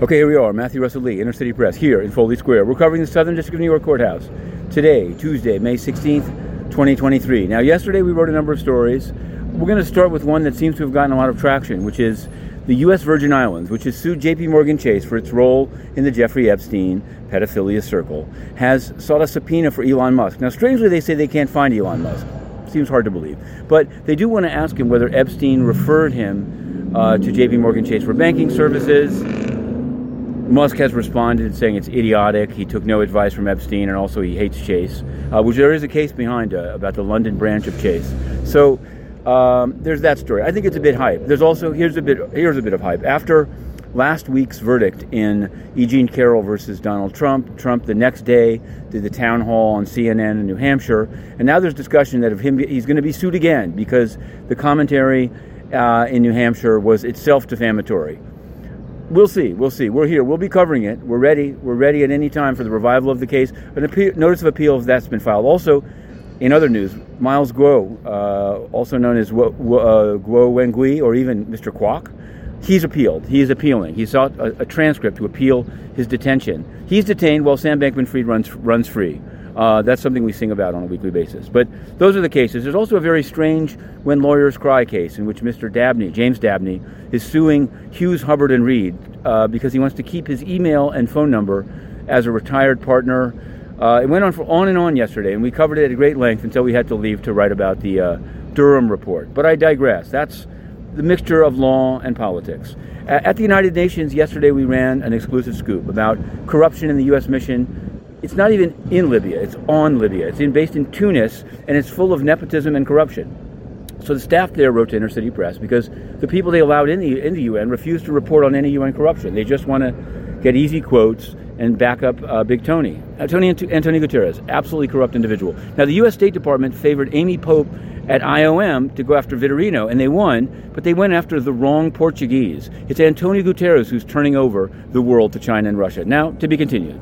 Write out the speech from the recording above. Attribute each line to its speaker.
Speaker 1: Okay, here we are, Matthew Russell Lee, Inner City Press, here in Foley Square. We're covering the Southern District of New York Courthouse today, Tuesday, May 16th, 2023. Now, yesterday we wrote a number of stories. We're going to start with one that seems to have gotten a lot of traction, which is the U.S. Virgin Islands, which has sued J.P. Morgan Chase for its role in the Jeffrey Epstein pedophilia circle, has sought a subpoena for Elon Musk. Now, strangely, they say they can't find Elon Musk. Seems hard to believe. But they do want to ask him whether Epstein referred him uh, to J.P. Morgan Chase for banking services. Musk has responded saying it's idiotic. He took no advice from Epstein, and also he hates Chase, uh, which there is a case behind uh, about the London branch of Chase. So um, there's that story. I think it's a bit hype. There's also here's a bit here's a bit of hype after last week's verdict in E. Jean Carroll versus Donald Trump. Trump the next day did the town hall on CNN in New Hampshire, and now there's discussion that if him he's going to be sued again because the commentary uh, in New Hampshire was itself defamatory. We'll see. We'll see. We're here. We'll be covering it. We're ready. We're ready at any time for the revival of the case. An appeal, notice of appeal that's been filed. Also, in other news, Miles Guo, uh, also known as Guo, uh, Guo Wengui or even Mr. Kwok, he's appealed. He is appealing. He sought a, a, transcript to appeal his detention. He's detained while Sam Bankman-Fried runs runs free. Uh, that's something we sing about on a weekly basis. But those are the cases. There's also a very strange When Lawyers Cry case in which Mr. Dabney, James Dabney, is suing Hughes, Hubbard, and Reed uh, because he wants to keep his email and phone number as a retired partner uh, it went on for on and on yesterday, and we covered it at great length until we had to leave to write about the uh, Durham report. But I digress. That's the mixture of law and politics. At the United Nations yesterday, we ran an exclusive scoop about corruption in the U.S. mission. It's not even in Libya; it's on Libya. It's in, based in Tunis, and it's full of nepotism and corruption. So the staff there wrote to Inner City Press because the people they allowed in the in the UN refused to report on any UN corruption. They just want to get easy quotes and back up uh, Big Tony. Uh, Tony Antonio Guterres, absolutely corrupt individual. Now, the U.S. State Department favored Amy Pope at IOM to go after Vitorino, and they won, but they went after the wrong Portuguese. It's Antonio Guterres who's turning over the world to China and Russia. Now, to be continued.